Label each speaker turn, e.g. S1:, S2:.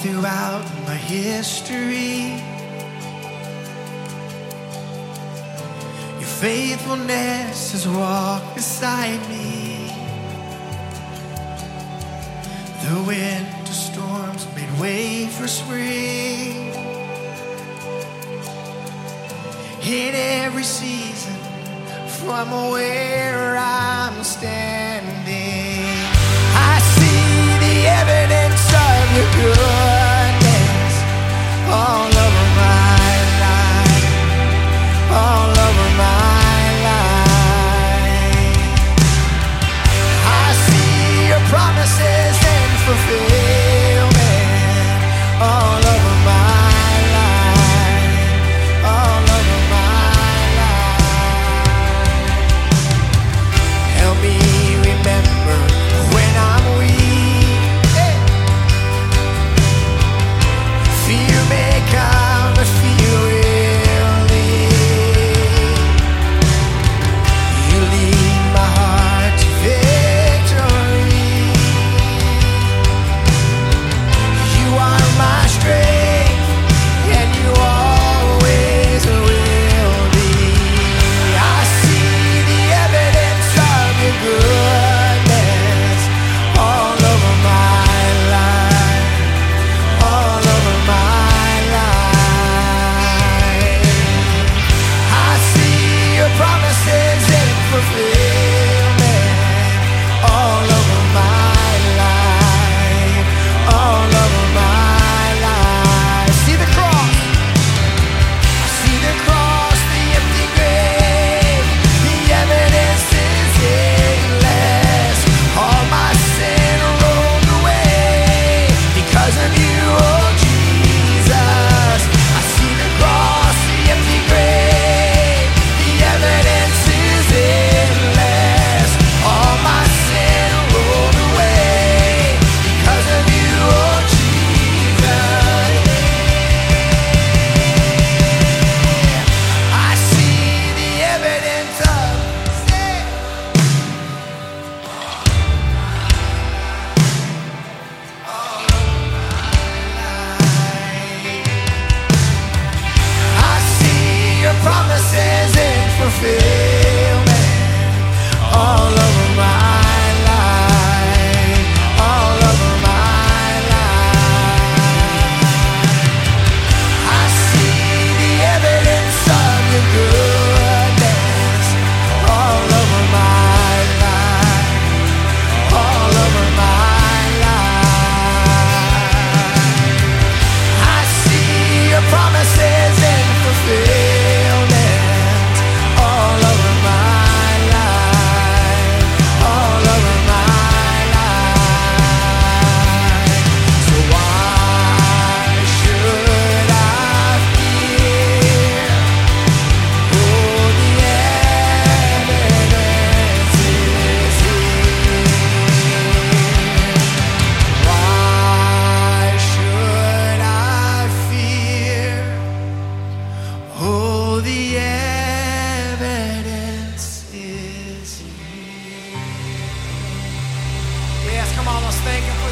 S1: throughout my history. Your faithfulness has walked beside me. The winter storms made way for spring. In every season, from where I'm standing. Says. the evidence is. Yes, come on, let's thank Him